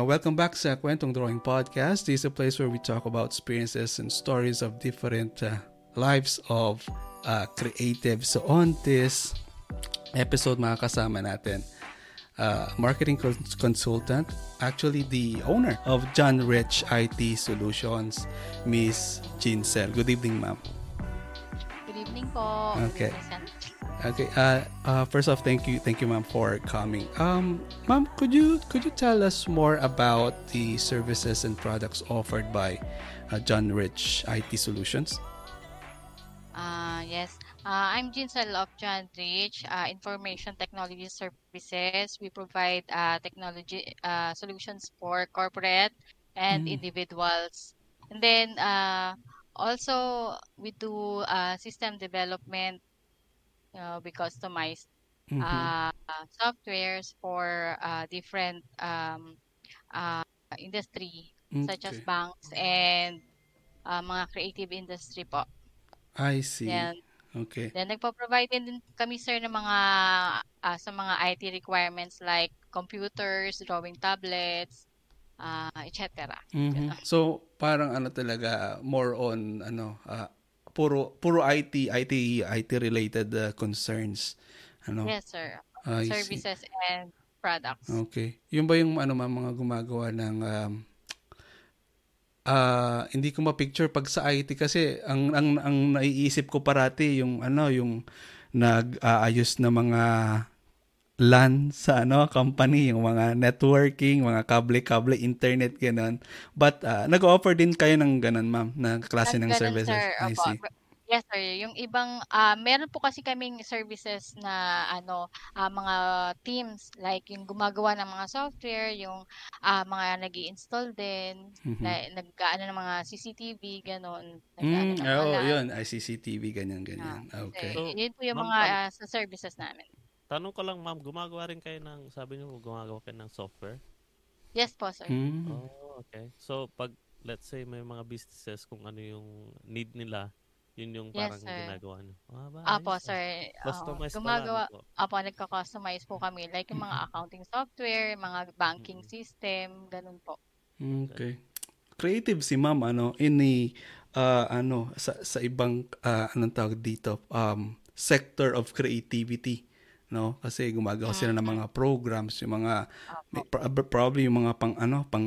Welcome back sa Kwentong Drawing Podcast. This is a place where we talk about experiences and stories of different uh, lives of uh, creatives. So on this episode, makakasama natin uh, marketing consultant, actually the owner of John Rich IT Solutions, Miss Jinsel. Good evening, ma'am. Good evening po. Okay. Okay. Uh, uh, first off, thank you, thank you, ma'am, for coming. Um, ma'am, could you could you tell us more about the services and products offered by uh, John Rich IT Solutions? Uh, yes. Uh, I'm Jinsel of John Rich, uh, Information Technology Services. We provide uh, technology uh, solutions for corporate and mm. individuals. And then uh, also we do uh, system development. Uh, we customize mm-hmm. uh, softwares for uh, different um, uh, industry okay. such as banks and uh, mga creative industry po. I see. Yan. Okay. Then nagpo-provide din kami sir ng mga uh, sa mga IT requirements like computers, drawing tablets, uh, etc. Mm-hmm. So parang ano talaga more on ano uh, puro puro IT IT IT related uh, concerns. Ano? Yes sir. I Services and products. Okay. Yung ba yung ano mga gumagawa ng um, uh, hindi ko ma-picture pag sa IT kasi ang ang ang naiisip ko parati yung ano yung nag-aayos na mga LAN sa ano company, yung mga networking, mga kable-kable, internet ganun. But uh, nag-offer din kayo ng ganun, ma'am, na klase ng services. Sir. I see. Yes sir, yung ibang ah, meron po kasi kaming services na ano, ah, mga teams like yung gumagawa ng mga software, yung ah, mga nag-i-install din, Mhm. na nag-aano ng mga CCTV gano'n, nag-aano Mm, alarm. yun. Ay, CCTV, ganyan, ganyan. Ah, Okay. So, yun po yung mga ah, sa services namin. Tanong ko lang ma'am, gumagawa rin kayo ng, sabi niyo gumagawa kayo ng software? Yes po sir. Mm. Oh, okay. So, pag, let's say, may mga businesses kung ano yung need nila, yun yung Yes, parang sir. ginagawa niyo. Ah, ba, Apo, ayos ah. sir. Customize pala, Gumagawa, po. apo, nagka-customize po kami. Like yung mga accounting software, mga banking Mm. system, ganun po. Okay. Creative si ma'am ano ini uh, ano sa sa ibang uh, anong tawag dito um sector of creativity no kasi gumagawa sila ng mga programs yung mga probably yung mga pang ano pang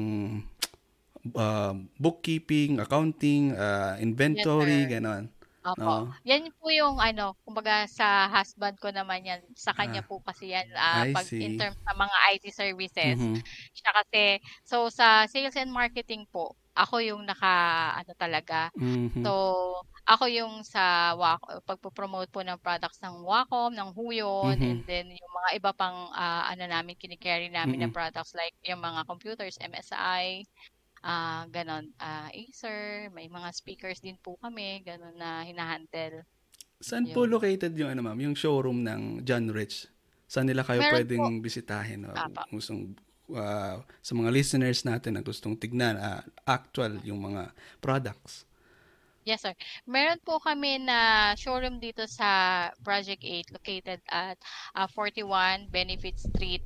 uh, bookkeeping accounting uh, inventory sir. ganon Opo. no Yan po yung ano, kumbaga sa husband ko naman yan. Sa kanya Ah, po kasi yan I pag in see terms sa mga IT services. Mhm. Siya kasi, so sa sales and marketing po, ako yung naka, ano talaga. Mhm. So, ako yung sa pagpo-promote po ng products ng Wacom, ng Huyon, Mhm. and then yung mga iba pang ah, ano namin, kinikerry namin na Mhm. products like yung mga computers, MSI, Ah, gano'n. Ah, Acer, may mga speakers din po kami, gano'n na hinahandle. Saan po Yun. located yung ano ma'am, yung showroom ng John Rich? Saan nila kayo Meron po. pwedeng bisitahin? O, Apa. gustong, ah, sa mga listeners natin na gustong tignan ah, actual yung mga products. Yes, sir. Meron po kami na showroom dito sa Project 8 located at ah, 41 Benefit Street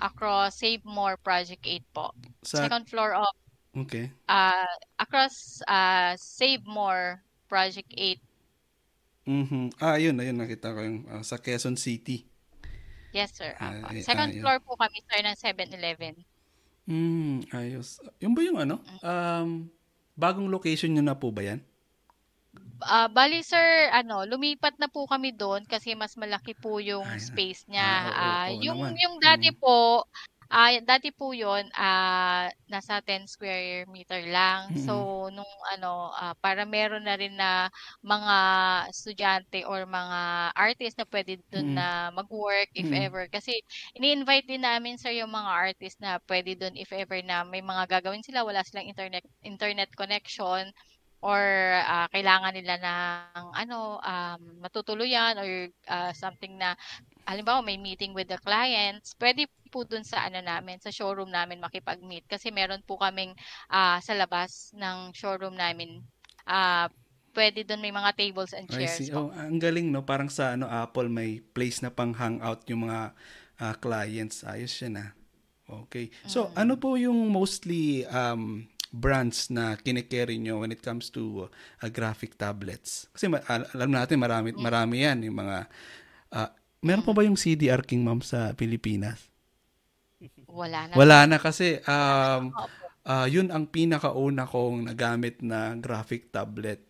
across Save More Project 8 po. Sa Second floor of okay. ah across ah, Save More Project 8. Mhm. Ah, yun, ayun nakita ko yung ah, sa Quezon City. Yes, sir. Ah, Apa. eh, Second floor po kami, sir, ng 7-Eleven. Mm, ayos. Yung ba yung ano? Um, bagong location nyo na po ba yan? Ah, bali sir, ano, lumipat na po kami doon kasi mas malaki po yung Ay, space ah, niya. oo, Ah, oo yung naman. yung dati Mm. po, ah dati po 'yon, ah nasa 10 square meter lang. Mm. So nung ano, ah, para meron na rin na mga estudyante or mga artist na pwede doon Mm. na mag-work if Mm. ever. Kasi ini-invite din namin sir yung mga artist na pwede doon if ever na may mga gagawin sila, wala silang internet internet connection or ah, kailangan nila ng ano, um, matutuluyan or ah, something na halimbawa may meeting with the clients, pwede po dun sa ano namin, sa showroom namin makipag-meet kasi meron po kaming ah, sa labas ng showroom namin. Ah, pwede dun may mga tables and I chairs see. po. Oh, ang galing no, parang sa ano Apple may place na pang hangout yung mga ah, clients. Ayos yan ah. Okay. So, ano po yung mostly um, brands na kinikerry nyo when it comes to uh, graphic tablets? Kasi ma- al- alam natin marami, marami yan. Yung mga, uh, meron pa ba yung CDR King Ma'am sa Pilipinas? Wala na. Wala na kasi um, uh, yun ang pinakauna kong nagamit na graphic tablet.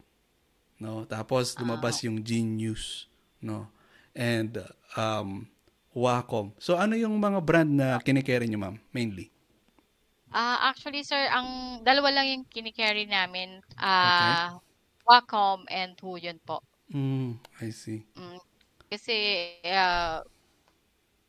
No? Tapos lumabas yung Genius, no? And um, Wacom. So ano yung mga brand na kinikerry nyo, ma'am, mainly? Ah, actually, sir, ang dalawa lang yung kinikerry namin. Ah, Wacom and Huyon po. Mm, I see. Mm, kasi, ah,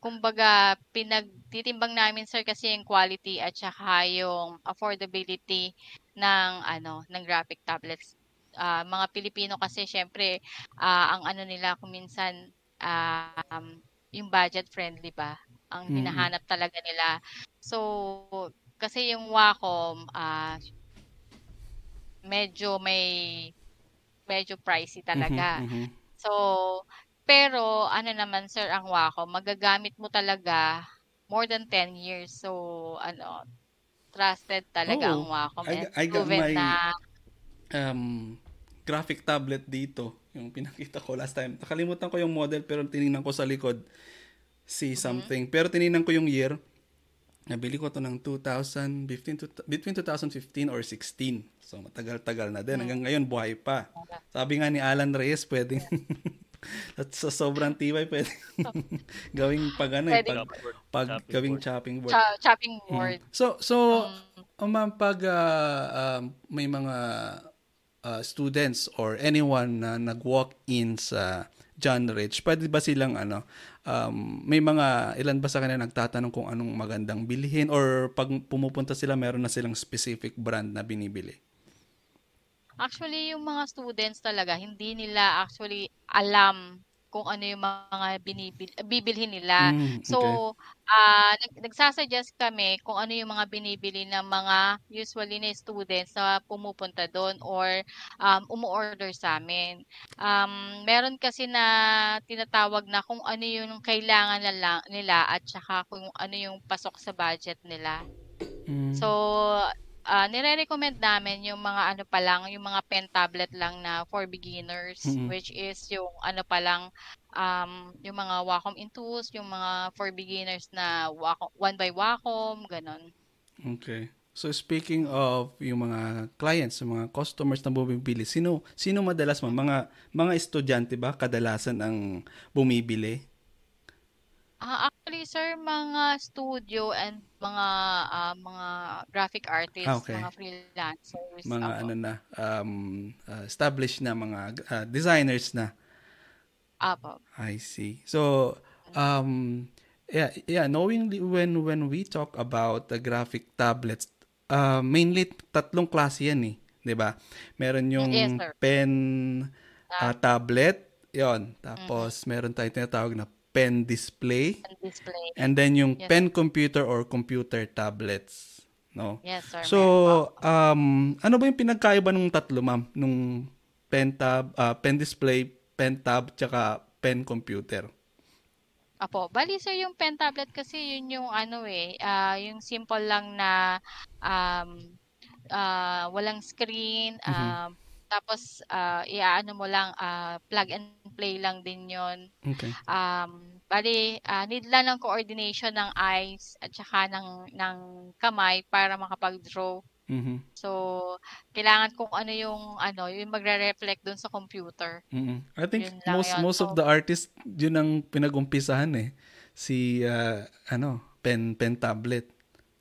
kumbaga, pinagtitimbang namin, sir, kasi yung quality at saka yung affordability ng, ano, ng graphic tablets. Ah, mga Pilipino kasi, syempre, ah, ang ano nila, kung minsan, ah, um, yung budget friendly ba? Ang Mm. hinahanap talaga nila. So, kasi yung Wacom, ah, medyo may, medyo pricey talaga. Mhm, mhm. So, pero ano naman sir ang Wacom, magagamit mo talaga more than 10 years. So, ano, trusted talaga ang Oo. Wacom. I, I got my na, um, graphic tablet dito. Yung pinakita ko last time. Nakalimutan ko yung model pero tinignan ko sa likod. See something. Pero tinignan ko yung year. Nabili ko to ng 2015 to, between 2015 or 16. So matagal-tagal na din. Hanggang ngayon buhay pa. Sabi nga ni Alan Reyes, pwedeng at sa sobrang tibay pwedeng gawing pag ano, eh, Pwedeng- pag, pag Chopping gawing board. chopping board. cha- chopping Mm. board. So, so Mm. oh, ma'am, pag ah, um, may mga ah, students or anyone na nag-walk-in sa John Rich, pwede ba silang ano, um, may mga, ilan ba sa kanila nagtatanong kung anong magandang bilhin or pag pumupunta sila, meron na silang specific brand na binibili? Actually, yung mga students talaga, hindi nila actually alam kung ano yung mga binibil, bibilhin nila. Mm, So, ah nag, nagsasuggest kami kung ano yung mga binibili ng mga usually na students na pumupunta doon or um, umu-order sa amin. Um, meron kasi na tinatawag na kung ano yung kailangan nila, nila at saka kung ano yung pasok sa budget nila. Mm. So, ah nire-recommend namin yung mga ano pa lang, yung mga pen tablet lang na for beginners, Mhm. which is yung ano pa lang, um, yung mga Wacom Intuos, yung mga for beginners na Wacom, one by Wacom, ganon. Okay. So speaking of yung mga clients, yung mga customers na bumibili, sino sino madalas mo? Mga mga estudyante ba kadalasan ang bumibili? Ah, actually, sir, mga studio and mga ah, mga graphic artists, Ah, okay. mga freelancers, mga apo. ano na um uh, established na mga uh, designers na Apo. I see so um yeah yeah knowing when when we talk about the graphic tablets uh, mainly tatlong klase yan eh 'di ba meron yung Yes, sir. pen uh, tablet yon tapos meron tayong tinatawag na pen display And display. and then yung Yes. pen computer or computer tablets no Yes, sir. So, um, ano ba yung pinagkaiba ng tatlo, ma'am? Nung pen tab, ah, pen display, pen tab, tsaka pen computer. Apo, bali sir yung pen tablet kasi yun yung ano eh, ah, yung simple lang na um, ah, walang screen, Mhm. um, tapos ah, iaano mo lang, ah, plug and play lang din yun. Okay. Um, bali, ah, need lang ng coordination ng eyes at saka ng, ng kamay para makapag-draw. Mhm. So, kailangan kung ano yung ano, yung magre-reflect dun sa computer. Mhm. I think Yun most yun. most of the artists yun ang pinagumpisahan eh. Si ah, ano, pen pen tablet,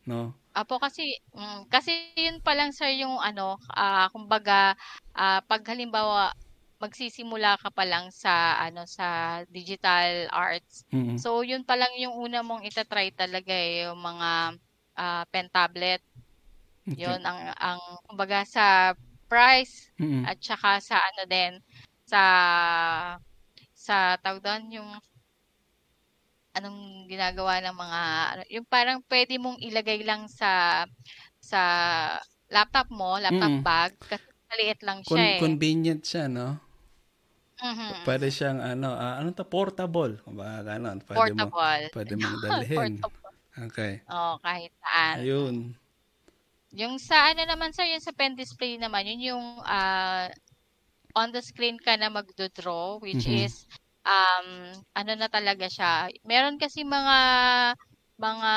no? Apo kasi mm, kasi yun pa lang sir yung ano ah kumbaga ah, pag halimbawa magsisimula ka pa lang sa ano sa digital arts. Mhm. So yun pa lang yung una mong itatry talaga eh yung mga ah, pen tablet. Okay. Yun ang ang kumbaga sa price Mhm. at saka sa ano din sa sa tawag doon yung anong ginagawa ng mga ano, yung parang pwede mong ilagay lang sa sa laptop mo, laptop Mm. bag kasi maliit lang Con- siya eh. convenient siya, no? Mhm. Pwede siyang ano, ah, ano to portable, kumbaga ganon. Pwede mo Portable. pwede mong dalhin. Portable. Okay. Oo, kahit saan. Ayun. Yung sa ano naman sir, yung sa pen display naman, yun yung ah, on the screen ka na magdo-draw which Mhm. is um ano na talaga siya. Meron kasi mga mga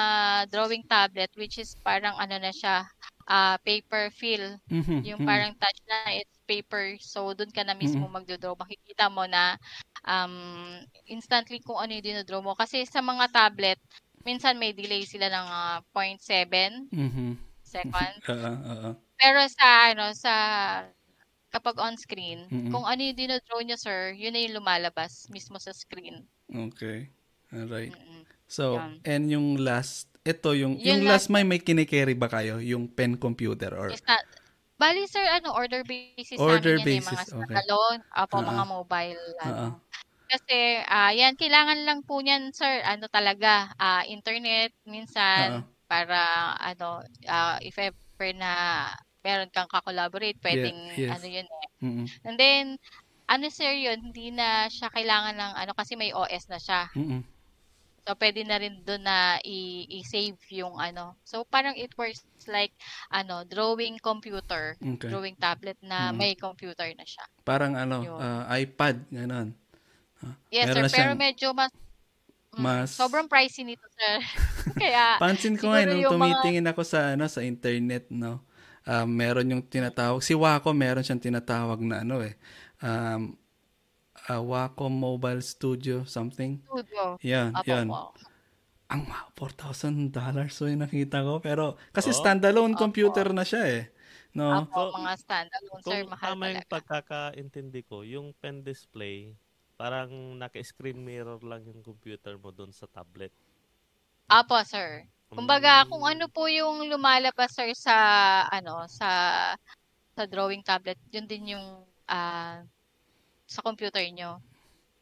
drawing tablet which is parang ano na siya, ah, paper fill. Mhm, Yung mhm. parang touch na it's paper. So doon ka na mismo magdo-draw. Makikita mo na um instantly kung ano yung dinodraw mo kasi sa mga tablet minsan may delay sila ng ah, 0.7 Mhm. seconds. Oo. Pero sa ano sa kapag on screen, Mm-mm. kung ano yung dinodraw niya sir, yun na yung lumalabas mismo sa screen. Okay. Alright. Mm-mm. So, Yan. and yung last, ito yung, yung, Yung last may may kinikerry ba kayo? Yung pen computer or? Is that, bali sir, ano, order basis Order namin yan eh, mga basis, okay. standalone, apo, Ah, mga mobile, ano. Ah. Kasi, ah yan, kailangan lang po niyan, sir, ano talaga, ah internet, minsan, para, ano, ah if ever na meron kang kakolaborate, pwedeng, yes. ano yun eh. Mm-mm. And then, ano sir yun, hindi na siya kailangan ng, ano, kasi may OS na siya. Mm-mm. So, pwede na rin doon na i- i-save yung ano. So, parang it works like, ano, drawing computer, Okay. drawing tablet na Mm. may computer na siya. Parang ano, Yun. ah, iPad, gano'n. Yes, Meron sir. Pero medyo mas, mm, mas- sobrang pricey nito, sir. Kaya, Pansin ko nga, siguro nung yung mga- tumitingin ako sa, ano, sa internet, no, ah, meron yung tinatawag, si Wacom, meron siyang tinatawag na, ano eh, um, ah, Wacom Mobile Studio, something. studio. Yan, Apo, yan. po. Ang wow, $4,000 so yung nakita ko. Pero, kasi Oh. standalone Opo. computer na siya eh. No? Apo, So, mga standalone, sir, Kung mahal tama yung talaga. pagkakaintindi ko, yung pen display, parang naka-screen mirror lang yung computer mo doon sa tablet. Apo, sir. Kumbaga, Mm. kung ano po yung lumalabas, sir, sa, ano, sa, sa drawing tablet, yun din yung, ah, sa computer nyo.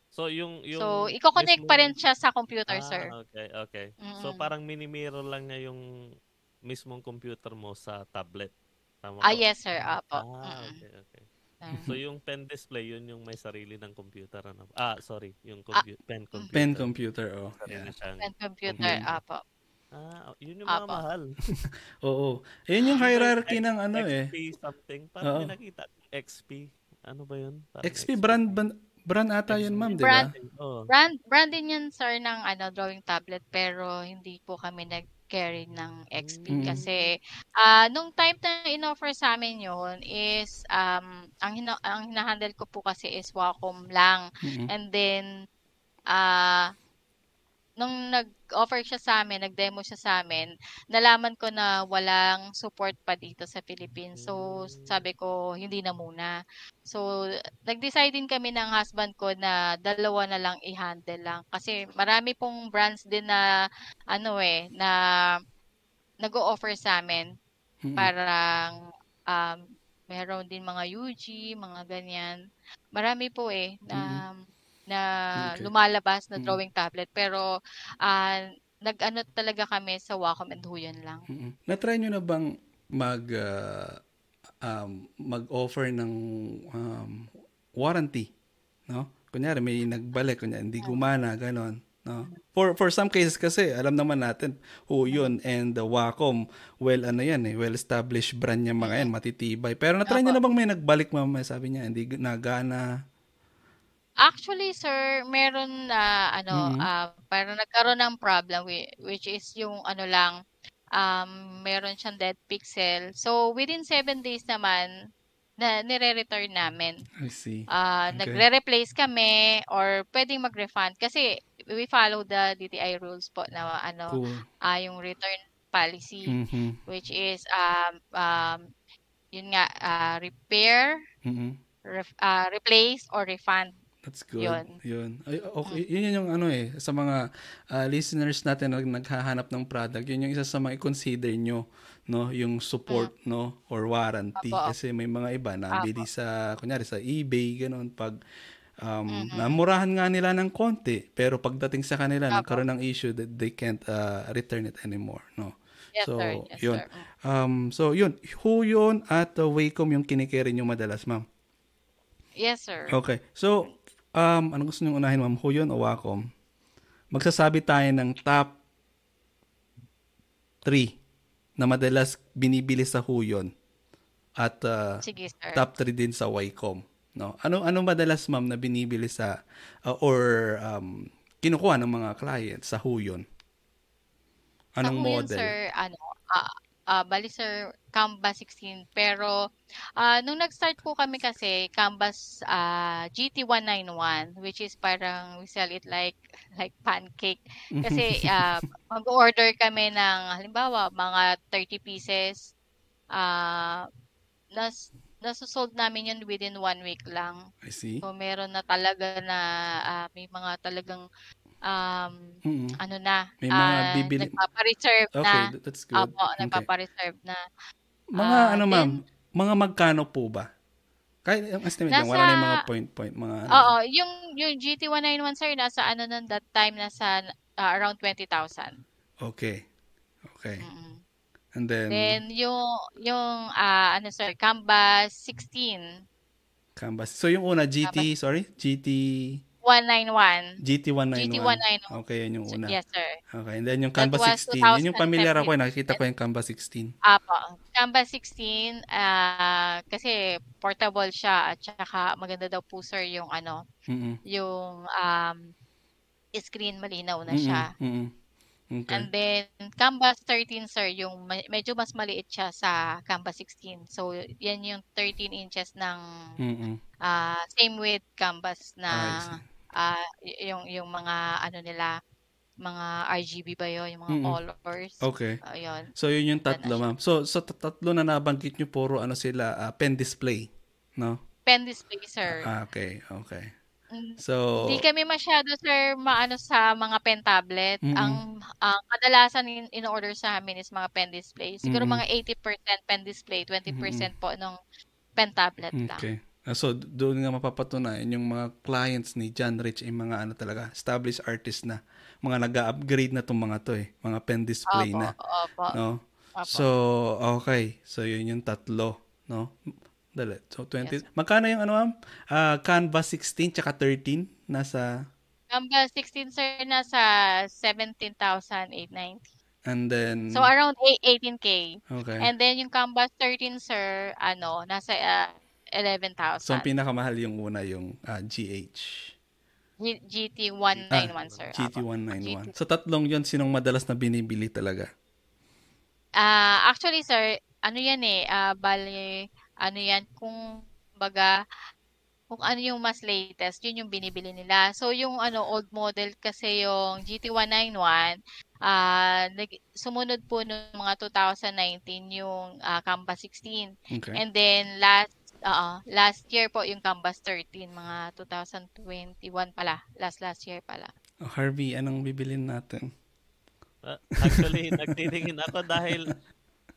So, yung... yung So, i-connect pa rin siya sa computer, Ah, sir. okay, okay. So, Mm-mm. parang mini-mirror lang niya yung mismong computer mo sa tablet. Tama Ah, po? yes, sir. Apo. Ah, okay, okay. Ah. So, yung pen display, yun yung may sarili ng computer. Ano? Ah, sorry. Yung compu- pen computer. Pen computer, oh. Sarili Yeah. siyang- And computer, Mhm. apo. Ah, yun yung mga Apo. mahal. Oo. Ayun yung hierarchy ng ano eh. XP something. Parang Oo. may nakita. XP. Ano ba yun? Parang XP brand, ban- brand ata yun, ma'am, di ba? Brand. Oh. Brand, brand din yan, sir, ng ano, drawing tablet, pero hindi po kami nag-carry ng XP Mm. kasi ah nung time na in-offer sa amin yun is um ang hina- ang hinahandle ko po kasi is Wacom lang Mm-mm. and then ah nung nag-offer siya sa amin, nag-demo siya sa amin, nalaman ko na walang support pa dito sa Philippines. So, sabi ko, hindi na muna. So, nag-decide din kami ng husband ko na dalawa na lang i-handle lang. Kasi marami pong brands din na, ano eh, na nag-o-offer sa amin. Mm-mm. Parang, um, meron din mga UG, mga ganyan. Marami po eh, na, na Okay. lumalabas na Mm. drawing tablet. Pero, ah, nag-ano talaga kami sa Wacom and Huyon lang. Mm-mm. Na-try nyo na bang mag ah, um, mag-offer ng um, warranty, no? Kunyari may nagbalik, kunyari hindi gumana, ganon, no? For for some cases kasi alam naman natin, oh yun and the Wacom, well ano yan eh, well established brand niya mga yan, matitibay. Pero na-try nyo na bang may nagbalik mama, sabi niya, hindi nagana. Actually, sir, meron na ano, Mhm. ah, parang nagkaroon ng problem which is yung ano lang, um, meron siyang dead pixel. So, within seven days naman, na nire-return namin. I see. Ah, Okay. nagre-replace kami or pwedeng mag-refund kasi we follow the DTI rules po na ano, Cool. ah, yung return policy Mhm. which is um, um, yun nga, ah, repair, Mhm. ref- ah, replace or refund. That's good. Yun. Yun. Ay, okay. Yun yun yung ano eh, sa mga ah, listeners natin na naghahanap ng product, yun yung isa sa mga i-consider nyo, no? Yung support, no? Or warranty. Apo. Kasi may mga iba na bili sa, kunyari sa eBay, ganun, pag um, Mm-hmm. namurahan nga nila ng konti, pero pagdating sa kanila, nagkaroon ng issue that they can't ah, return it anymore, no? Yes, so, sir. Yes, yun. sir. Mm. Um, so, yun. Who yun at uh, Wacom yung kinikere nyo madalas, ma'am? Yes, sir. Okay. So, um, ano gusto nyo unahin, ma'am? Huyon o Wacom? Magsasabi tayo ng top 3 na madalas binibili sa Huyon at uh, Sige, sir. top 3 din sa Wycom. No? Ano ano madalas ma'am na binibili sa uh, or um, kinukuha ng mga clients sa Huyon? Anong Sa Huyon, model? sir, ano, ah ah, bali sir, Canvas 16. Pero, ah, nung nag-start po kami kasi, Canvas ah, GT191, which is parang we sell it like like pancake. Kasi ah, mag-order kami ng, halimbawa, mga 30 pieces. Ah, nas, nasusold namin yun within one week lang. I see. So, meron na talaga na, ah, may mga talagang, um, Mm-mm. ano na, May mga ah, bibili- nagpapa-reserve Okay, na. th- that's good. Opo, Okay. nagpapa-reserve na. Mga Ah, ano then- ma'am, mga magkano po ba? Kahit yung estimate lang, wala na yung mga Nasa- point-point, mga ano. Oo, yung yung GT191 sir nasa ano nun that time nasa ah, around 20,000. Okay. Okay. Mm-mm. And then, Then yung yung ah, ano sir, Canvas 16 canvas. So yung una, GT, sorry? GT, 191. GT191. GT191. Okay, yun yung una. Yes sir. Okay, and then yung was 16. Yun yung familiar ako, eh. 2017. nakikita ko yung Canvas 16. Apo. Canvas 16 ah kasi portable siya at saka maganda daw po sir yung ano, Mm-mm. yung um screen malinaw na siya. Mm-mm. Okay. And then, Canvas 13, sir, yung medyo mas maliit siya sa Canvas 16. So, yan yung 13 inches ng Mm-mm. ah, same with Canvas na ah, y- yung yung mga ano nila, mga RGB ba yun, yung mga Mm-mm. colors. Okay. Ayun. So yun yung tatlo, ma'am. So sa tat- tatlo na nabanggit nyo, puro ano sila, ah, pen display. No? Pen display, sir. Ah, okay, okay. Mm, So, Hindi kami masyado, sir, maano sa mga pen tablet. Mm-mm. Ang ang kadalasan in, in-order sa amin is mga pen display. Siguro Mm-mm. mga 80% pen display, 20% po nung pen tablet lang. okay. Ah, so, doon nga mapapatunayan yung mga clients ni John Rich ay mga ano talaga, established artist na. Mga nag-upgrade na itong mga to eh. Mga pen display Opo, na. opo, No? opo. So, okay. So, yun yung tatlo. No? Dali. So, 20. Yes. Magkano yung ano, ma'am? Ah, Canvas 16 tsaka 13? Nasa, Canvas 16, sir, nasa 17,890. and then, So, around eight- 18K. okay. And then, yung Canvas 13, sir, ano, nasa ah, so, 11,000. ang pinakamahal yung una, yung ah, GH. G- GT191, sir. Opo. GT191. So, tatlong yun, sinong madalas na binibili talaga? Ah, actually sir, ano 'yan eh, ah bale ano 'yan kung baga kung ano yung mas latest, yun yung binibili nila. So yung ano old model kasi yung GT191 ah nag, sumunod po noong mga 2019 yung ah, Canvas 16. Okay. And then last oo, last year po yung Canvas 13, mga 2021 pala. Last last year pala. Oh, Harvey, anong bibilin natin? Ah, actually, nagtitingin ako dahil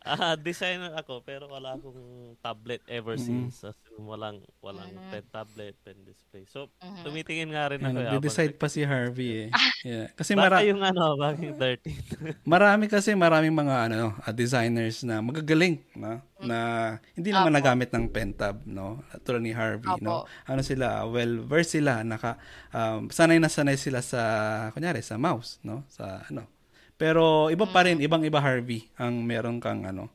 ah designer ako pero wala akong tablet ever Mm. since. As in, walang walang Mm. pen tablet, pen display. So, Mhm. tumitingin nga rin ako. Ano, eh, habang decide pa si Harvey eh. Yeah. Kasi Baka mara- yung ano, yung 13. marami kasi maraming mga ano ah, designers na magagaling no? na hindi naman Opo. nagamit ng pen tab no tulad ni Harvey no Opo. ano sila well versed sila naka um, sanay na sanay sila sa kunyari sa mouse no sa ano pero iba pa Mm. rin ibang iba Harvey ang meron kang ano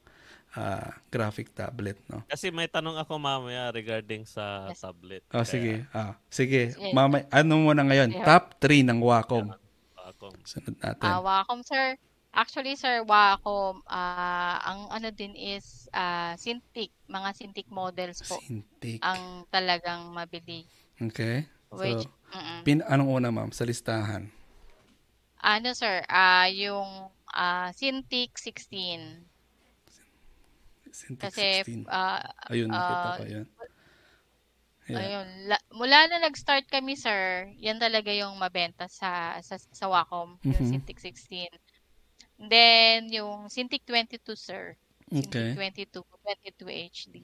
ah, graphic tablet no Kasi may tanong ako mamaya regarding sa Yes. tablet. oh Kaya, sige ah sige Yes. mama ano muna ngayon Yeah. top 3 ng Wacom ako. sunod natin Ah, Wacom, sir. Actually, sir, Wacom, ah, ang ano din is ah, Cintiq, mga Cintiq models po Cintiq ang talagang mabili. okay Which, so mm-mm. pin anong una ma'am sa listahan ano, sir, ah, yung ah, Cintiq 16. Cintiq Kasi, 16 ah, Ayun, nakita ah, ko. Yeah. ayun, la- mula na nag-start kami, sir, yan talaga yung mabenta sa, sa, sa Wacom, yung Mhm. Cintiq 16. Then, yung Cintiq 22, sir. Okay. Cintiq 22, 22 HD.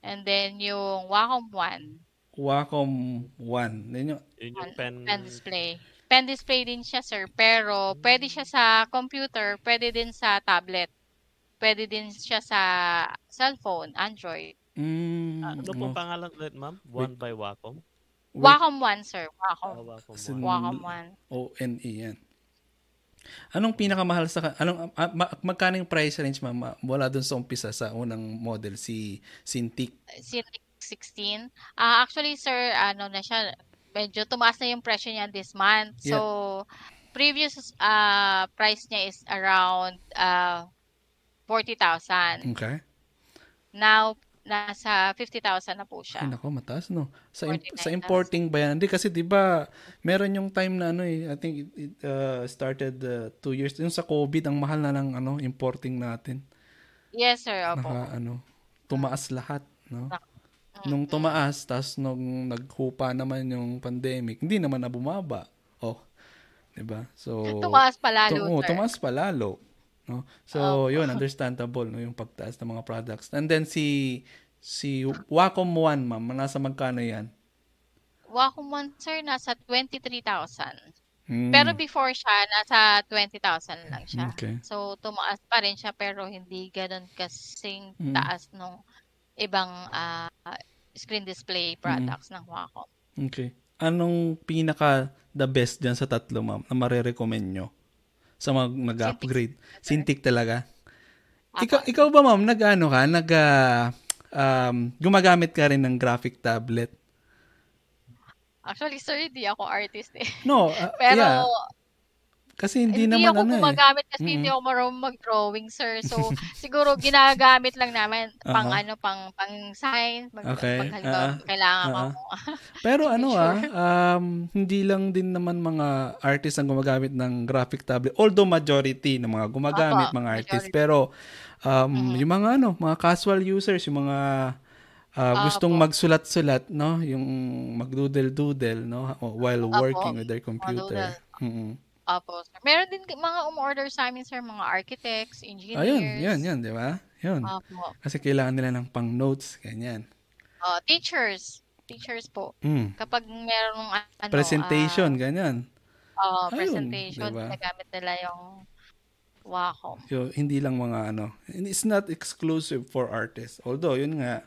And then, yung Wacom 1, Wacom 1. Yun yung, Yun yung pen. pen display. Pen display din siya, sir. Pero, pwede siya sa computer, pwede din sa tablet. Pwede din siya sa cellphone, Android. mm, Ah, ano pong pangalan ulit, ma'am? One by Wacom? wait, Wacom 1, sir. Wacom. Wacom Sin- one. Wacom 1. O-N-E yan. Anong pinakamahal sa anong ah, ma- magkano yung price range ma'am Ma- mula dun sa umpisa sa unang model si Cintiq? Cintiq 16. Ah, actually, sir, ano na siya, medyo tumaas na yung presyo niya this month. Yeah. So, previous ah price niya is around ah 40,000. Okay. Now, nasa 50,000 na po Ay, siya. nako, mataas, no? Sa, im- 49,000. sa importing ba yan? Hindi, kasi di ba meron yung time na ano eh, I think it, it, uh, started uh, two years. Yung sa COVID, ang mahal na ng ano, importing natin. Yes, sir. Opo. Naka, ano, tumaas lahat, no? Nak- Nung tumaas, tas nung naghupa naman yung pandemic, hindi naman na bumaba. Oh, di ba? So, Tumaas pa lalo, Tu- oo, sir. tumaas pa lalo. No? So, yun, understandable, no, yung pagtaas ng mga products. And then si si Wacom One, ma'am, nasa magkano yan? Wacom One, sir, nasa 23,000. Hmm, Pero before siya, nasa 20,000 lang siya. Okay. So, tumaas pa rin siya pero hindi ganun kasing Mm. taas nung ibang ah, screen display products ng Wacom. Okay. Anong pinaka the best dyan sa tatlo, ma'am, na marerecommend nyo sa mga nag-upgrade? Cintiq talaga? Ikaw, ikaw ba, ma'am, nag-ano ka? Nag, ah, um, gumagamit ka rin ng graphic tablet? Actually, sir, hindi ako artist eh. No, ah, Pero, yeah. Kasi hindi, hindi, naman ako ano eh. gumagamit kasi Mm-mm. hindi ako marunong mag-drawing, sir. So, siguro ginagamit lang namin pang Aha. ano, pang pang sign, pag, Okay, pag halimbawa ah, kailangan ah, mo. Pero ano ah, um, hindi lang din naman mga artists ang gumagamit ng graphic tablet. Although majority ng mga gumagamit, Opo, mga majority. Pero um, yung mga ano, mga casual users, yung mga ah, gustong Opo. magsulat-sulat, no? Yung magdoodle-doodle, no? While Opo, working with their computer. Mm-mm. Opo, sir. Meron din mga umorder sa amin, sir, mga architects, engineers. Ayun, yun, yun, di ba? Yun. Opo. Kasi kailangan nila ng pang notes, ganyan. Oh, teachers. Teachers po. Mm. Kapag merong ano, Presentation, ganyan. ah, oh, Ayun, presentation, diba? ginagamit nila yung Wacom. So, hindi lang mga ano, and it's not exclusive for artists. Although, yun nga,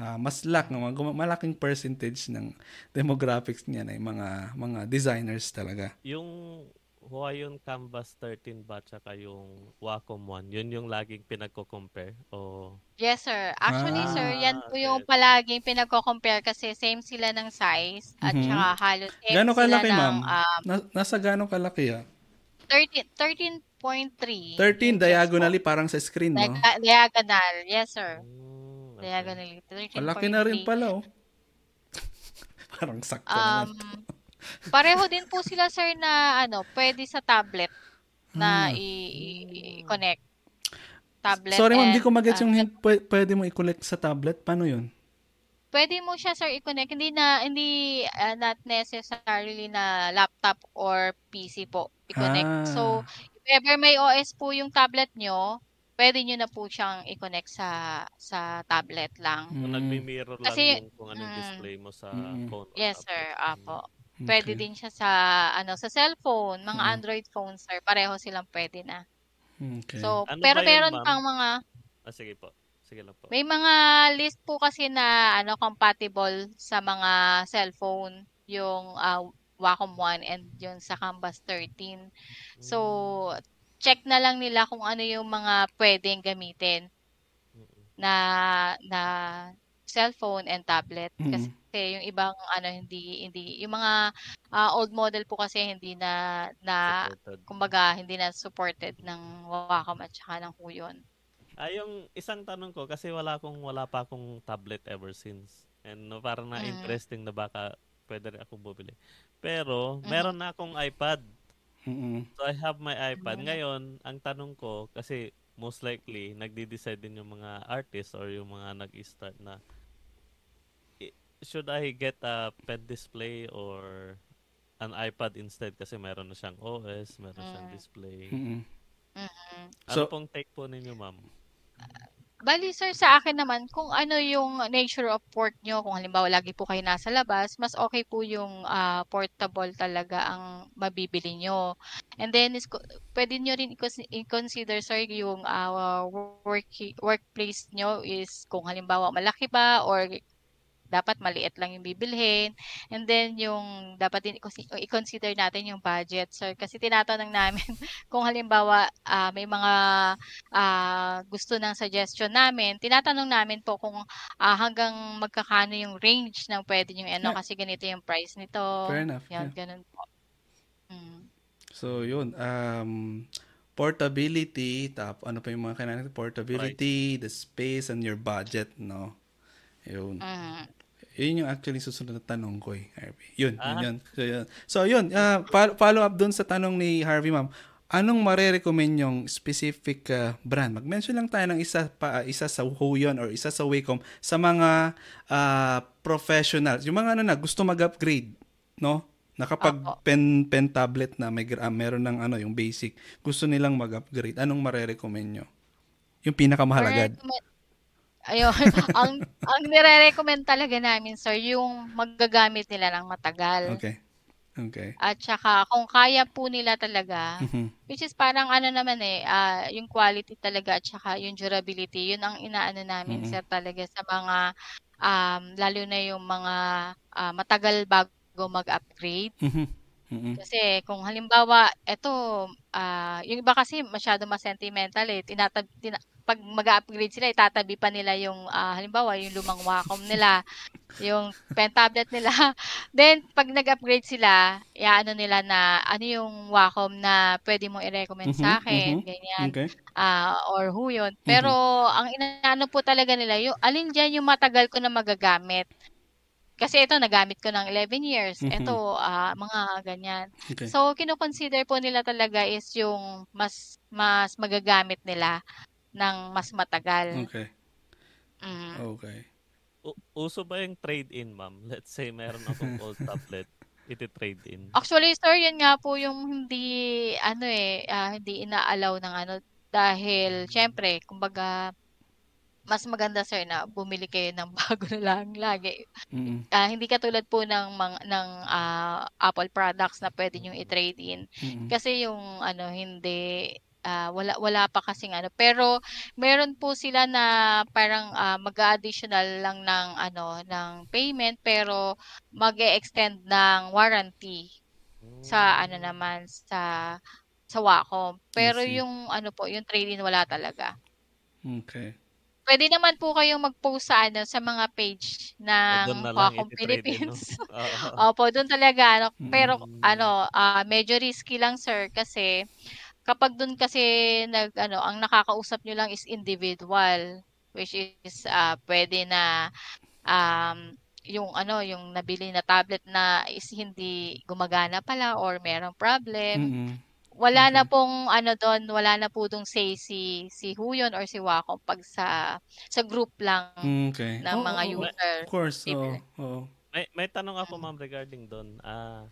ah, mas lak, no, mga malaking percentage ng demographics niya ay mga mga designers talaga. Yung Huayun Canvas 13 ba tsaka yung Wacom 1, yun yung laging pinagko-compare o Yes, sir. Actually, Ah, sir, yan po okay. yung palaging pinagko-compare kasi same sila ng size at Mhm. saka halos same sila kalaki, ng ma'am? um, Na, nasa gano'ng kalaki ah? 13 13.3. 13 diagonally parang sa screen, no? Diag- diagonal. Yes, sir. Mm, okay. Diagonally. 13.3. Malaki na rin pala, oh. parang sakto Um, naman. Pareho din po sila, sir, na ano, pwede sa tablet na Hmm. i-connect. Tablet Sorry, ma'am, and, di ko magets ah, yung hint. Pwe- Pwede mo i-collect sa tablet? Paano yun? pwede mo siya, sir, i-connect. Hindi na, hindi, ah, not necessarily na laptop or PC po i-connect. So, Ah. if ever may OS po yung tablet nyo, pwede nyo na po siyang i-connect sa sa tablet lang. So, Mm, nagmi-mirror lang Kasi- yung kung anong mm. display mo sa Mm. phone. Yes, sir. tablet. Apo. Pwede okay. din siya sa ano sa cellphone, mga Mm. Android phones, sir. Pareho silang pwede na. Okay. So, Ano pero meron ma'am? pang mga Ah, sige po. Sige lang po. may mga list po kasi na ano compatible sa mga cellphone yung ah, Wacom 1 and yung sa Canvas 13. So, check na lang nila kung ano yung mga pwedeng gamitin na na cellphone and tablet Mm. kasi yung ibang ano hindi hindi yung mga ah, old model po kasi hindi na na Supported. kumbaga hindi na supported ng Wacom at saka ng Huyon. Ah, yung isang tanong ko kasi wala akong wala pa akong tablet ever since. And no, parang na Mm. interesting na baka pwede rin akong bumili. Pero Mm. meron na akong iPad. Mm-mm. So I have my iPad. Mm. Ngayon, ang tanong ko kasi most likely nagde-decide din yung mga artists or yung mga nag-start na should I get a pen display or an iPad instead kasi meron na siyang OS, meron siyang Mm. display. Mm-mm. Mhm. Ano So- pong take po ninyo, ma'am? Bali sir, sa akin naman, kung ano yung nature of work nyo, kung halimbawa lagi po kayo nasa labas, mas okay po yung ah, portable talaga ang mabibili nyo. And then, is, pwede nyo rin i-cons- i-consider sir yung ah, work, workplace nyo is kung halimbawa malaki ba or dapat maliit lang yung bibilhin. And then yung dapat din i-consider natin yung budget, sir. Kasi tinatanong namin kung halimbawa uh, may mga uh, gusto ng suggestion namin, tinatanong namin po kung uh, hanggang magkakano yung range ng pwede yung ano yeah. kasi ganito yung price nito. Fair enough. Yan, yeah. ganun po. Mm. So, yun. Um, portability, tap, ano pa yung mga kailangan? Portability, right. the space, and your budget, no? Yun. Mm. Yun yung actually susunod na tanong ko eh, Harvey. Yun, ah. yun, yun. So, yun. So, yun uh, follow up dun sa tanong ni Harvey, ma'am. Anong mare-recommend yung specific uh, brand? Mag-mention lang tayo ng isa pa, isa sa Huyon or isa sa Wacom sa mga uh, professionals. Yung mga ano na, gusto mag-upgrade, no? Nakapag pen pen tablet na may uh, meron ng ano yung basic. Gusto nilang mag-upgrade. Anong mare-recommend nyo? Yung pinakamahalaga. Ayun, ang ang nire-recommend talaga namin sir yung maggagamit nila ng matagal. Okay. Okay. At saka kung kaya po nila talaga, mm-hmm. which is parang ano naman eh, uh, yung quality talaga at saka yung durability, yun ang inaano namin mm-hmm. sir talaga sa mga um, lalo na yung mga uh, matagal bago go mag-upgrade. Mm-hmm. Mm-hmm. Kasi kung halimbawa, eto, uh, yung iba kasi masyado mas-sentimental eh. Tinatab, tina, pag mag-upgrade sila, itatabi pa nila yung, uh, halimbawa, yung lumang Wacom nila, yung pen tablet nila. Then, pag nag-upgrade sila, ano nila na, ano yung Wacom na pwede mong i-recommend mm-hmm, sa akin, mm-hmm. ganyan. Okay. Uh, or who yun. Pero, mm-hmm. ang inaano po talaga nila, yung, alin dyan yung matagal ko na magagamit. Kasi ito, nagamit ko ng 11 years. Mhm. Ito, ah, mga ganyan. Okay. So, kino-consider po nila talaga is yung mas mas magagamit nila ng mas matagal. Okay. Mm. Okay. U- uso ba yung trade-in, ma'am? Let's say meron akong old tablet, iti-trade in. Actually, sir, yun nga po yung hindi ano eh, ah, hindi inaalaw ng ano dahil syempre, kumbaga mas maganda sir na bumili kayo ng bago na lang lagi. Mm-hmm. Uh, hindi katulad po ng mga ng uh, Apple products na pwede niyo i-trade in. Mm-hmm. Kasi yung ano hindi uh, wala wala pa kasing ano pero meron po sila na parang uh, mag-additional lang ng ano ng payment pero mag-extend ng warranty sa ano naman sa sa Wacom. Pero yung ano po, yung trade-in wala talaga. Okay. Pwede naman po kayong mag-post sa ano sa mga page ng Doon Quacom Philippines. No? Oo. Opo, doon talaga ano, pero Mm. ano, ah, medyo risky lang sir kasi kapag doon kasi nag ano, ang nakakausap niyo lang is individual which is ah, pwede na um yung ano, yung nabili na tablet na is hindi gumagana pala or merong problem. Mm-hmm. Wala na Okay. pong ano dun, wala na po dong say si si Huyon or si Wacom 'pag sa sa group lang Okay. ng Oo, mga oo, user. Of course. Libre. oo. May, may tanong ako, Mm. ma'am, regarding doon. Ah,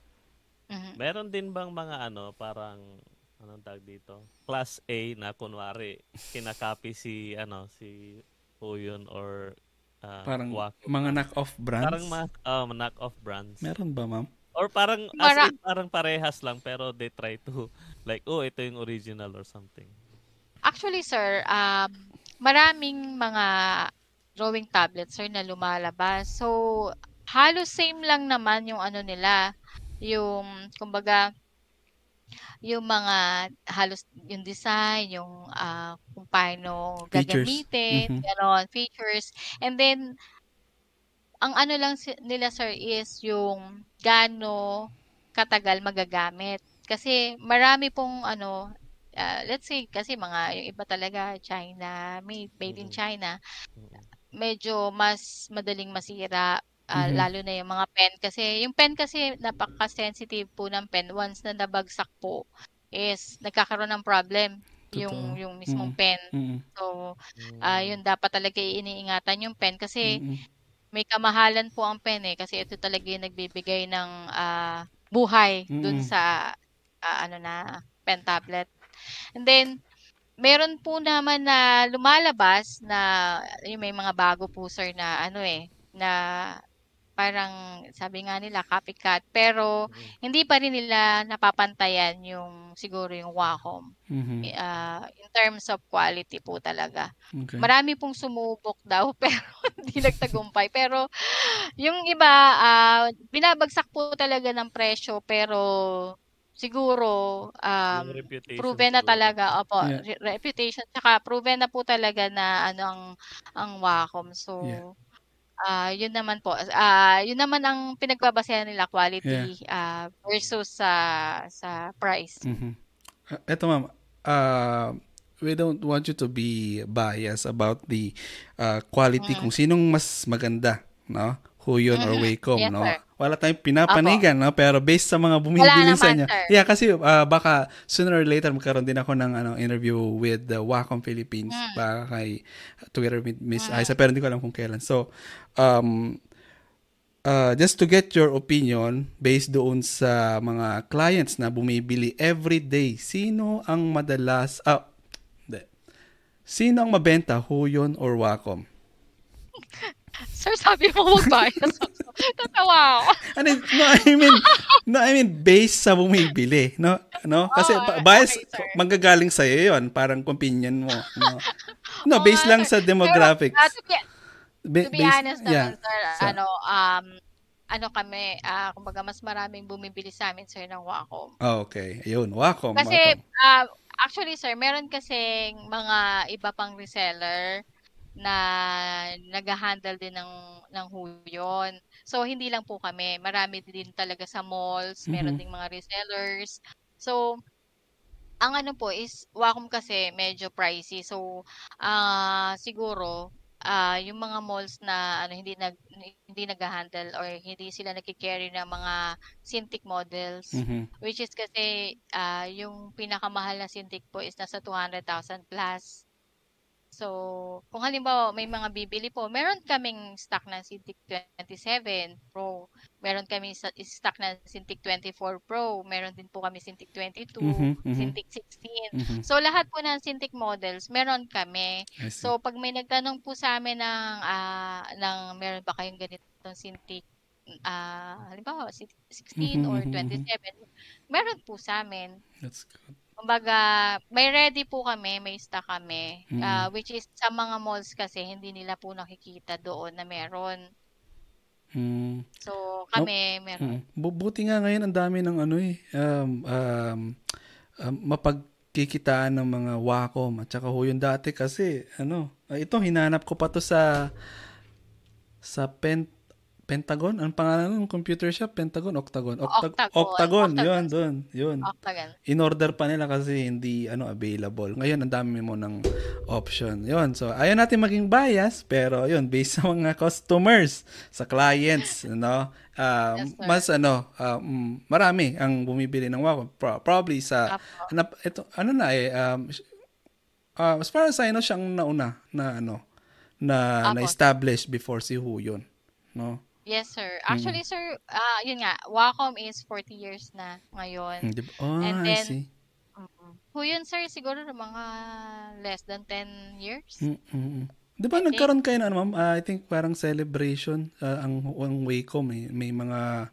Mhm. meron din bang mga ano, parang, anong tawag dito? Class A na kunwari, kinakopy si, ano, si Huyon or ah, Parang Wacom. mga knock-off brands. Parang mga um, knock-off brands. Meron ba, ma'am? Or parang, as Mara- in, parang parehas lang, pero they try to, like, oh, ito yung original or something. Actually, sir, um, maraming mga drawing tablets, sir, na lumalabas. So, halos same lang naman yung ano nila, yung, kumbaga, yung mga halos yung design, yung ah, kung paano Features. gagamitin, Mhm. ganon, features. And then, ang ano lang nila sir is yung gaano katagal magagamit. Kasi marami pong ano, ah, let's say kasi mga yung iba talaga China, made, made in Mhm. China, Mhm. medyo mas madaling masira ah, Mhm. lalo na yung mga pen kasi yung pen kasi napaka-sensitive po ng pen once na nabagsak po is nagkakaroon ng problem yung Totoo. yung mismong Mm. pen. So, ah Mm. yun dapat talaga iniingatan yung pen kasi Mm-mm. may kamahalan po ang pen eh kasi ito talaga yung nagbibigay ng ah, buhay dun Mm-mm. sa ah, ano na pen tablet. And then meron po naman na lumalabas na yung may mga bago po sir na ano eh na parang sabi nga nila copycat pero Mhm. hindi pa rin nila napapantayan yung siguro yung Wacom Mhm. ah, in terms of quality po talaga. Okay. Marami pong sumubok daw pero hindi nagtagumpay. Pero yung iba, uh, binabagsak po talaga ng presyo pero siguro um, proven na talaga opo yeah. re- reputation tsaka proven na po talaga na ano ang ang Wacom so yeah. Uh, yun naman po uh, yun naman ang pinagbabasehan nila quality yeah. uh, versus sa sa price mm-hmm. uh, eto ma'am uh, we don't want you to be biased about the uh, quality mm. kung sinong mas maganda no Huyon mm-hmm. or Wacom, yes, no? Sir. Wala tayong pinapanigan, Apo. no? Pero based sa mga bumibili sa niya. Sir. Yeah, kasi uh, baka sooner or later magkaroon din ako ng ano, interview with the Wacom Philippines mm. baka kay Twitter with Miss mm. Isa, pero hindi ko alam kung kailan. So, um, uh, just to get your opinion based doon sa mga clients na bumibili every day, sino ang madalas, ah, uh, sino ang mabenta, Huyon or Wacom? Sir, sabi mo mag-bias. Tatawa ako. ano, no, I mean, no, I mean, based sa bumibili, no? No? Kasi oh, bias, okay, manggagaling sa iyo yun. Parang opinion mo. No, no oh, based lang sa demographics. Pero, uh, to be, to be based, honest naman, yeah, sir, so, ano, um, ano kami, uh, kumbaga mas maraming bumibili sa amin, sir, ng Wacom. Oh, okay. Ayun, Wacom. Kasi, Wacom. Uh, actually, sir, meron kasing mga iba pang reseller na nag-handle din ng ng huyon. So hindi lang po kami, marami din talaga sa malls, mm-hmm. meron ding mga resellers. So ang ano po is Wacom kasi medyo pricey. So uh, siguro uh, yung mga malls na ano hindi nag hindi nag-handle or hindi sila nagki-carry ng mga Cintiq models mm-hmm. which is kasi uh, yung pinakamahal na Cintiq po is nasa 200,000 plus. So, kung halimbawa may mga bibili po, meron kaming stock ng Cintiq 27 Pro, meron kami stock ng Cintiq 24 Pro, meron din po kami Cintiq 22, mm-hmm, mm-hmm. Cintiq 16. Mm-hmm. So, lahat po ng Cintiq models, meron kami. So, pag may nagtanong po sa amin ng, uh, ng meron ba kayong ganitong Cintiq uh, halimbawa 16 mm-hmm, or 27, mm-hmm. meron po sa amin. That's good. Kumbaga, may ready po kami, may stock kami. Mm. Uh, which is sa mga malls kasi hindi nila po nakikita doon na meron. Mm. So, kami no, meron. Mm. Buti nga ngayon ang dami ng ano eh um, um, um, mapagkikitaan ng mga Wacom at saka ho yung dati kasi ano, uh, ito hinanap ko pa to sa sa Pent Pentagon? Ang pangalan ng computer shop? Pentagon? Octagon? Octa- Octagon. Octagon. Yun, doon. Yun. Octagon. In order pa nila kasi hindi ano available. Ngayon, ang dami mo ng option. Yun. So, ayaw natin maging bias, pero yun, based sa mga customers, sa clients, no? Uh, yes, mas ano, um, marami ang bumibili ng Wacom. Pro- probably sa, ano, ito, ano na eh, um, uh, as far as I know, siyang nauna na ano, na Apo. na-establish before si Hu yun. No? Yes, sir. Actually, mm. sir, uh, yun nga, Wacom is 40 years na ngayon. Oh, And then, I see. Um, yun, sir, siguro mga less than 10 years. Mm-mm. Di ba nagkaroon kayo na, ano, ma'am? Uh, I think parang celebration uh, ang, ang Wacom eh. May mga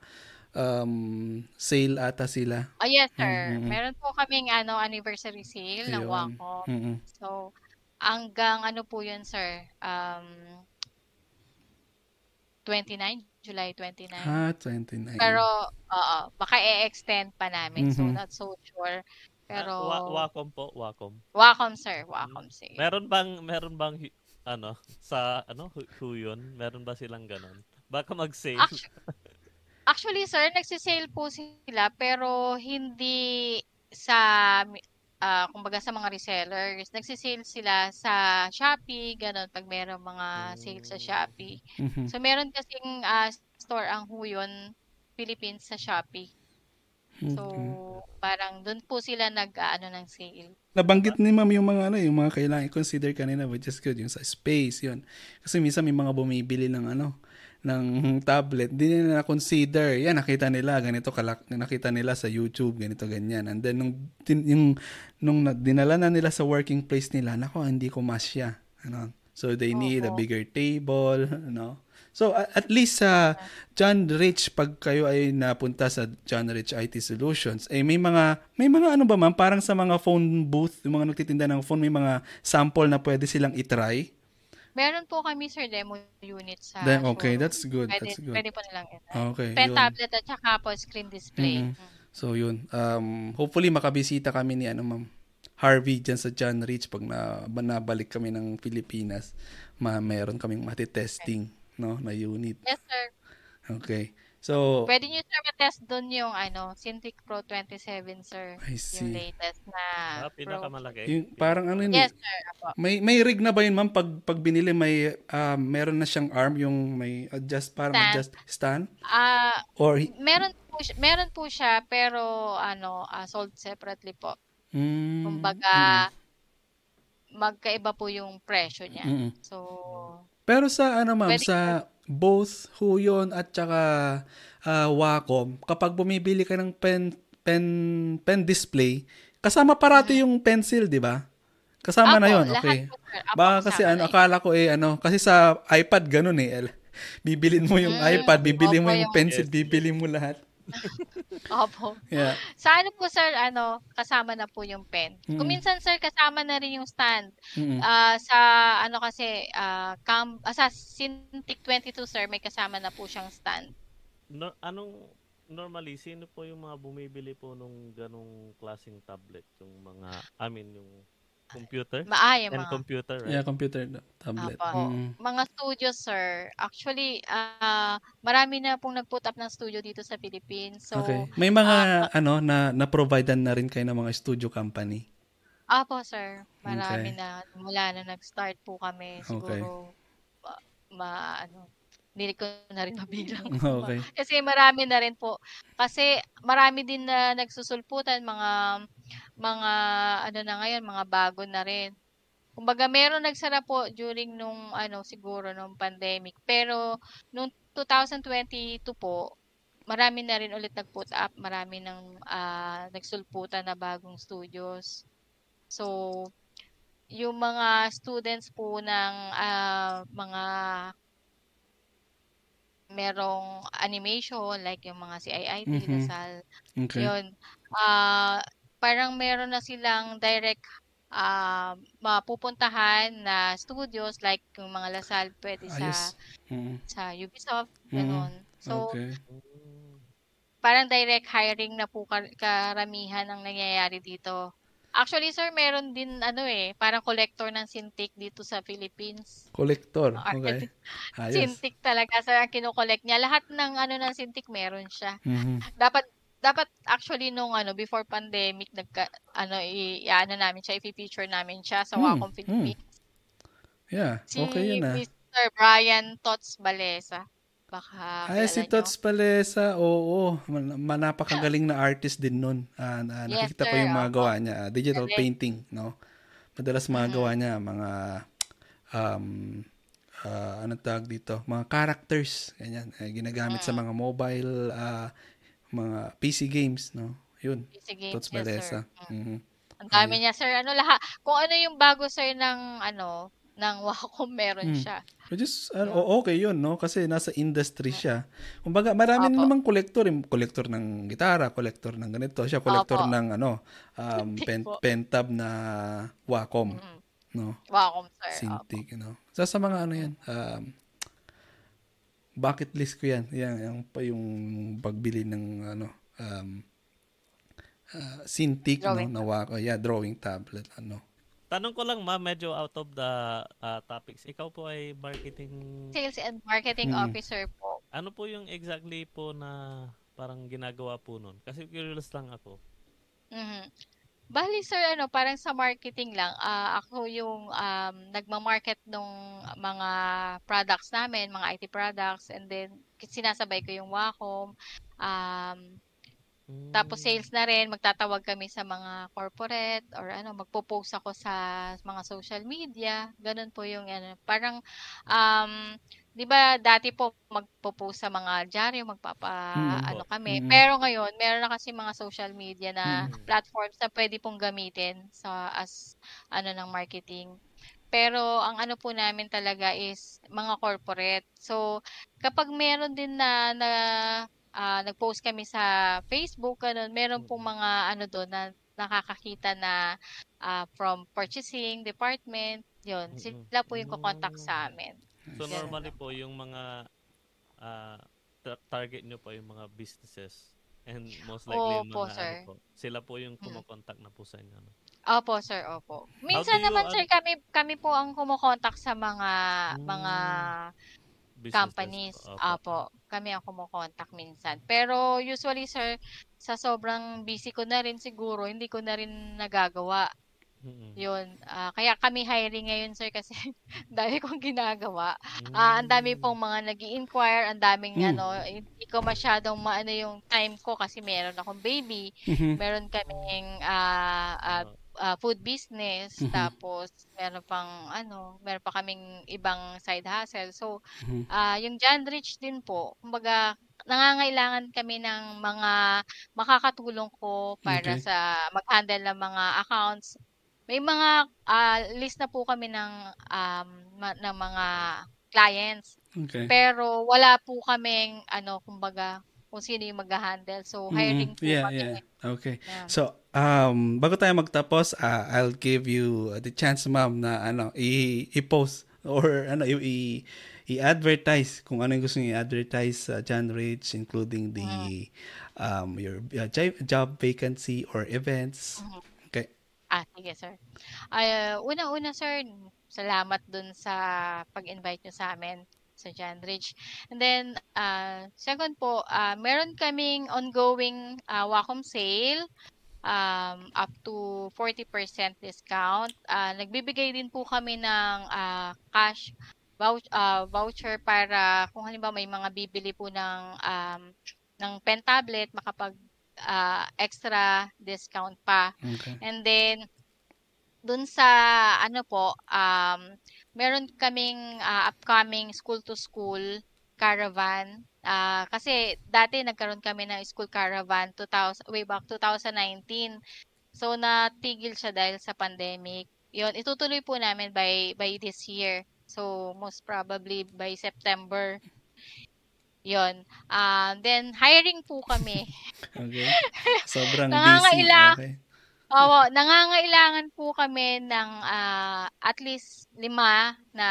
um, sale ata sila. Oh, yes, sir. Mm-hmm. Meron po kaming ano, anniversary sale Ayun. ng Wacom. Mm-hmm. So, hanggang ano po yun, sir? Um, 29, July 29. Ah, 29. Pero, oo, baka i-extend pa namin. Mm-hmm. So, not so sure. Pero... Uh, wa- Wacom po, Wacom. Wacom, sir. Wacom, sir. Meron bang, meron bang, ano, sa, ano, who yun? Meron ba silang ganun? Baka mag-sale. Actually, actually, sir, nagsisale po sila, pero hindi sa uh, kumbaga sa mga resellers, nagsisale sila sa Shopee, ganun, pag meron mga sales sa Shopee. Mm-hmm. So, meron kasing uh, store ang Huyon Philippines sa Shopee. So, okay. parang doon po sila nag-ano ng sale. Nabanggit ni ma'am yung mga ano, yung mga kailangan i-consider kanina, which is good, yung sa space, yun. Kasi minsan may mga bumibili ng ano, ng tablet, di nila na-consider. Yan, nakita nila, ganito kalak, nakita nila sa YouTube, ganito, ganyan. And then, nung, yung, nung dinala na nila sa working place nila, nako, hindi ko masya. Ano? So, they need uh-huh. a bigger table, ano? So, at least sa uh, John Rich, pag kayo ay napunta sa John Rich IT Solutions, eh may mga, may mga ano ba ma'am, parang sa mga phone booth, yung mga nagtitinda ng phone, may mga sample na pwede silang itry Meron po kami, sir, demo unit sa Then, okay, showroom. that's good. Pwede, That's good. pwede po nilang ina. Okay, Pen yun. tablet at saka po screen display. Mhm. Mm. So yun, um, hopefully makabisita kami ni ano ma'am Harvey dyan sa John Rich pag na, nabalik kami ng Pilipinas, ma meron kaming matitesting no na unit. Yes, sir. Okay. So Pwede nyo, sir, matest doon yung ano, Cintiq Pro 27, sir. I Yung see. latest na Ah, pinakamalaki. Yung parang ano yun, Yes, eh, sir. Apo. may may rig na ba yun ma'am pag pag binili may ah, meron na siyang arm yung may adjust parang Stand. adjust stand Ah, or hi- meron po siya, meron po siya pero ano, ah, sold separately po. mm, Kumbaga magkaiba po yung presyo niya. mm, mm. So, Pero sa ano ma'am, Pwede- sa both Huyon at saka ah, Wacom, kapag bumibili ka ng pen pen pen display, kasama parati yung pencil, 'di ba? Kasama na Apo, 'yon, lahat okay. Apo, Baka kasi ano, na akala ko eh ano, kasi sa iPad ganun eh. Bibilin mo yung Mm, iPad, bibili mo yung- pencil, Yes. bibili mo lahat. Opo. Yeah. Sa ano po, sir, ano, kasama na po yung pen. Mm. Kung minsan, sir, kasama na rin yung stand. Mm-mm. Ah, sa ano kasi ah, cam ah, sa Cintiq 22 sir may kasama na po siyang stand. No, anong normally sino po yung mga bumibili po nung ganong klaseng tablet, yung mga I mean yung computer Maaya and mga computer, right? Yeah, computer tablet. Apo. Mm. mga studio sir. Actually ah, marami na pong nag-put up ng studio dito sa Philippines. So okay. May mga ano na na-providean na rin kayo ng mga studio company. Apo sir, marami Okay. na mula na nag-start po kami siguro ma, ma- ano hindi ko na rin mabilang. Okay. Kasi marami na rin po. Kasi marami din na nagsusulputan mga mga ano na ngayon, mga bago na rin. Kumbaga meron nagsara po during nung ano siguro nung pandemic. Pero nung 2022 po, marami na rin ulit nag-put up, marami nang ah, nagsulputan na bagong studios. So yung mga students po ng ah, mga merong animation like yung mga CIIT, Mhm. Lasal, Okay. yun. Ah, parang meron na silang direct ah, mapupuntahan na studios like yung mga Lasal pwede sa Ayos. Mm. sa Ubisoft, Mhm. ganun. So, okay. Mm. parang direct hiring na po kar- karamihan ang nangyayari dito. Actually, sir, meron din ano eh, parang collector ng Cintiq dito sa Philippines. Collector. Ah, Okay. Ayos. Cintiq talaga, sir, ang kinokollect niya. Lahat ng ano ng Cintiq meron siya. Mhm. dapat dapat actually nung ano before pandemic nagka ano i, ano namin siya i-feature namin siya sa Hmm, Wacom hmm. Philippines. Yeah, Si okay yun ah. Mr. Brian Tots Balesa. Baka Ay, si. Tots Palesa, oo. Man, man- napakagaling na artist din nun. Ah, na- Yes, nakikita ko sir, yung mga gawa niya. ah, digital Galing. painting, no? Madalas mga Mhm. gawa niya, mga, um, ah, anong tawag dito? Mga characters, ganyan. Eh, ginagamit sa Mm. mga mobile, ah, mga PC games, no? Yun, Sige, Tots yes, Palesa. sir. Mm. Mhm. Ang dami niya, sir. Ano lahat, kung ano yung bago, sir, ng ano, ng Wacom, meron Hmm. siya. Which is, ano, o- okay yun, no? Kasi nasa industry siya. Kumbaga, marami Opo. namang kolektor. eh. Kolektor ng gitara, kolektor ng ganito. Siya, kolektor Opo. ng, ano, um, pen, pentab na Wacom, Mm. no? Wacom, sir. Cintiq, no? So, sa mga ano yan, um, bucket list ko yan. Yan, yung, pa yung pagbili ng, ano, um, uh, Cintiq, no? Na Wacom. Yeah, drawing tablet, ano. Tanong ko lang ma, medyo out of the ah, topics. Ikaw po ay marketing Sales and marketing Mm. officer po. ano po yung exactly po na parang ginagawa po nun? Kasi curious lang ako. Mhm. Bali sir, ano, parang sa marketing lang, ah, ako yung um, nagma-market nung mga products namin, mga IT products, and then sinasabay ko yung Wacom. Um, Mm. tapos sales na rin, magtatawag kami sa mga corporate or ano, magpo-post ako sa mga social media. Ganun po yung ano, parang um, 'di ba dati po magpo-post sa mga dyaryo, magpapa Mm. ano kami. Mm. Pero ngayon, meron na kasi mga social media na Mm. platforms na pwede pong gamitin sa as ano ng marketing. Pero ang ano po namin talaga is mga corporate. So, kapag meron din na, na ah, nag-post kami sa Facebook, ganun, meron pong mga ano doon na nakakakita na ah, from purchasing department, Yun, Mm. sila po yung kukontak sa amin. So Ganun normally po yung mga ah, ta- target nyo po yung mga businesses and most likely yung Opo, mga sir. ano po, sila po yung Mm. kumokontak na po sa inyo. No? Opo, sir, opo. Minsan you, naman, ano- sir, kami kami po ang kumokontak sa mga mga Businesses companies. po. Opo. Opo, kami ang kumokontak minsan. Pero usually, sir, sa sobrang busy ko na rin siguro, hindi ko na rin nagagawa. Mm-mm. Yun. Ah, kaya kami hiring ngayon, sir, kasi dami kong ginagawa. Ah, ang dami Mm. pong mga nag inquire ang daming Mm. ano, hindi ko masyadong maano yung time ko kasi meron akong baby, Mhm. meron kaming ah, ah, Ah, food business, Mhm. tapos meron pang ano, meron pa kaming ibang side hustle. So, Mhm. ah, yung John Rich din po, kumbaga nangangailangan kami ng mga makakatulong ko para Okay. sa mag-handle ng mga accounts. May mga ah, list na po kami ng um, ma- ng mga clients. Okay. Pero wala po kaming ano, kumbaga kung sino yung mag-handle. So Mhm. hiring po Yeah, kami. yeah. Okay. na- So, um, bago tayo magtapos, ah, I'll give you the chance, ma'am, na ano, i- i-post or ano, i- i-advertise kung ano yung gusto niyo i-advertise sa John Rich, including the um, your uh, job job vacancy or events. Okay. Ah, sige sir. Ay, una-una sir, salamat dun sa pag-invite nyo sa amin sa John Rich. And then, ah, second po, ah, meron kaming ongoing ah, Wacom sale um, up to 40% discount. Ah, nagbibigay din po kami ng ah, cash vouch- ah, voucher para kung halimbawa may mga bibili po ng um, ng pen tablet, makapag ah, extra discount pa. Okay. And then, dun sa, ano po, um, meron kaming ah, upcoming school-to-school caravan. Ah, kasi dati nagkaroon kami ng school caravan 2000, way back 2019. So, natigil siya dahil sa pandemic. Yun, itutuloy po namin by, by this year. So, most probably by September. Yun. Um, then, hiring po kami. Okay. Sobrang busy. Okay. Oo, nangangailangan po kami ng ah, at least lima na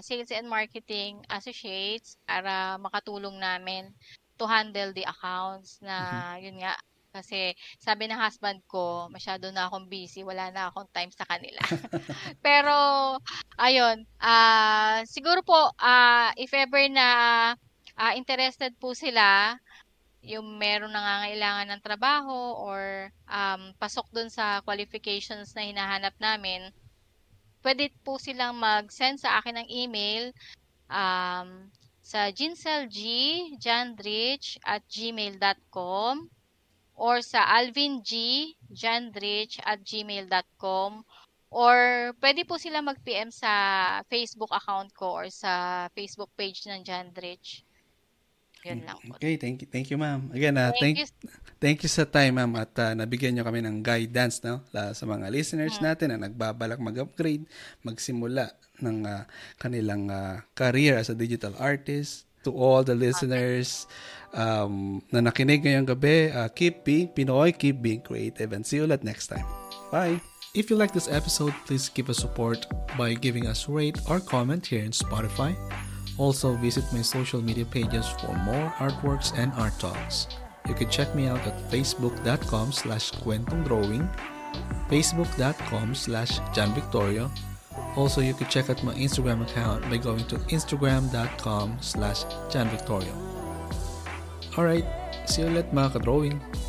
sales and marketing associates para makatulong namin to handle the accounts na yun nga kasi sabi ng husband ko, masyado na akong busy, wala na akong time sa kanila. Pero ayun, ah siguro po ah if ever na ah, interested po sila yung meron nangangailangan ng trabaho or um, pasok dun sa qualifications na hinahanap namin, pwede po silang mag-send sa akin ng email um, sa ginselgjandrich at gmail.com or sa alvingjandrich at gmail.com or pwede po sila mag-PM sa Facebook account ko or sa Facebook page ng Jandrich. Yun lang po. Okay, thank you, thank you, ma'am. Again, uh, Thank thank, you. thank you sa time, ma'am, at uh, nabigyan nyo kami ng guidance, no? La, sa mga listeners Mm. natin na nagbabalak mag-upgrade, magsimula ng uh, kanilang uh, career as a digital artist. To all the listeners um, na nakinig ngayong gabi, uh, keep being Pinoy, keep being creative, and see you ulit next time. Bye! If you like this episode, please give us support by giving us rate or comment here in Spotify. Also, visit my social media pages for more artworks and art talks. You can check me out at facebook.com slash kwentongdrawing, facebook.com slash janvictorio. Also, you can check out my Instagram account by going to instagram.com slash janvictorio. Alright, see you later mga ka-drawing.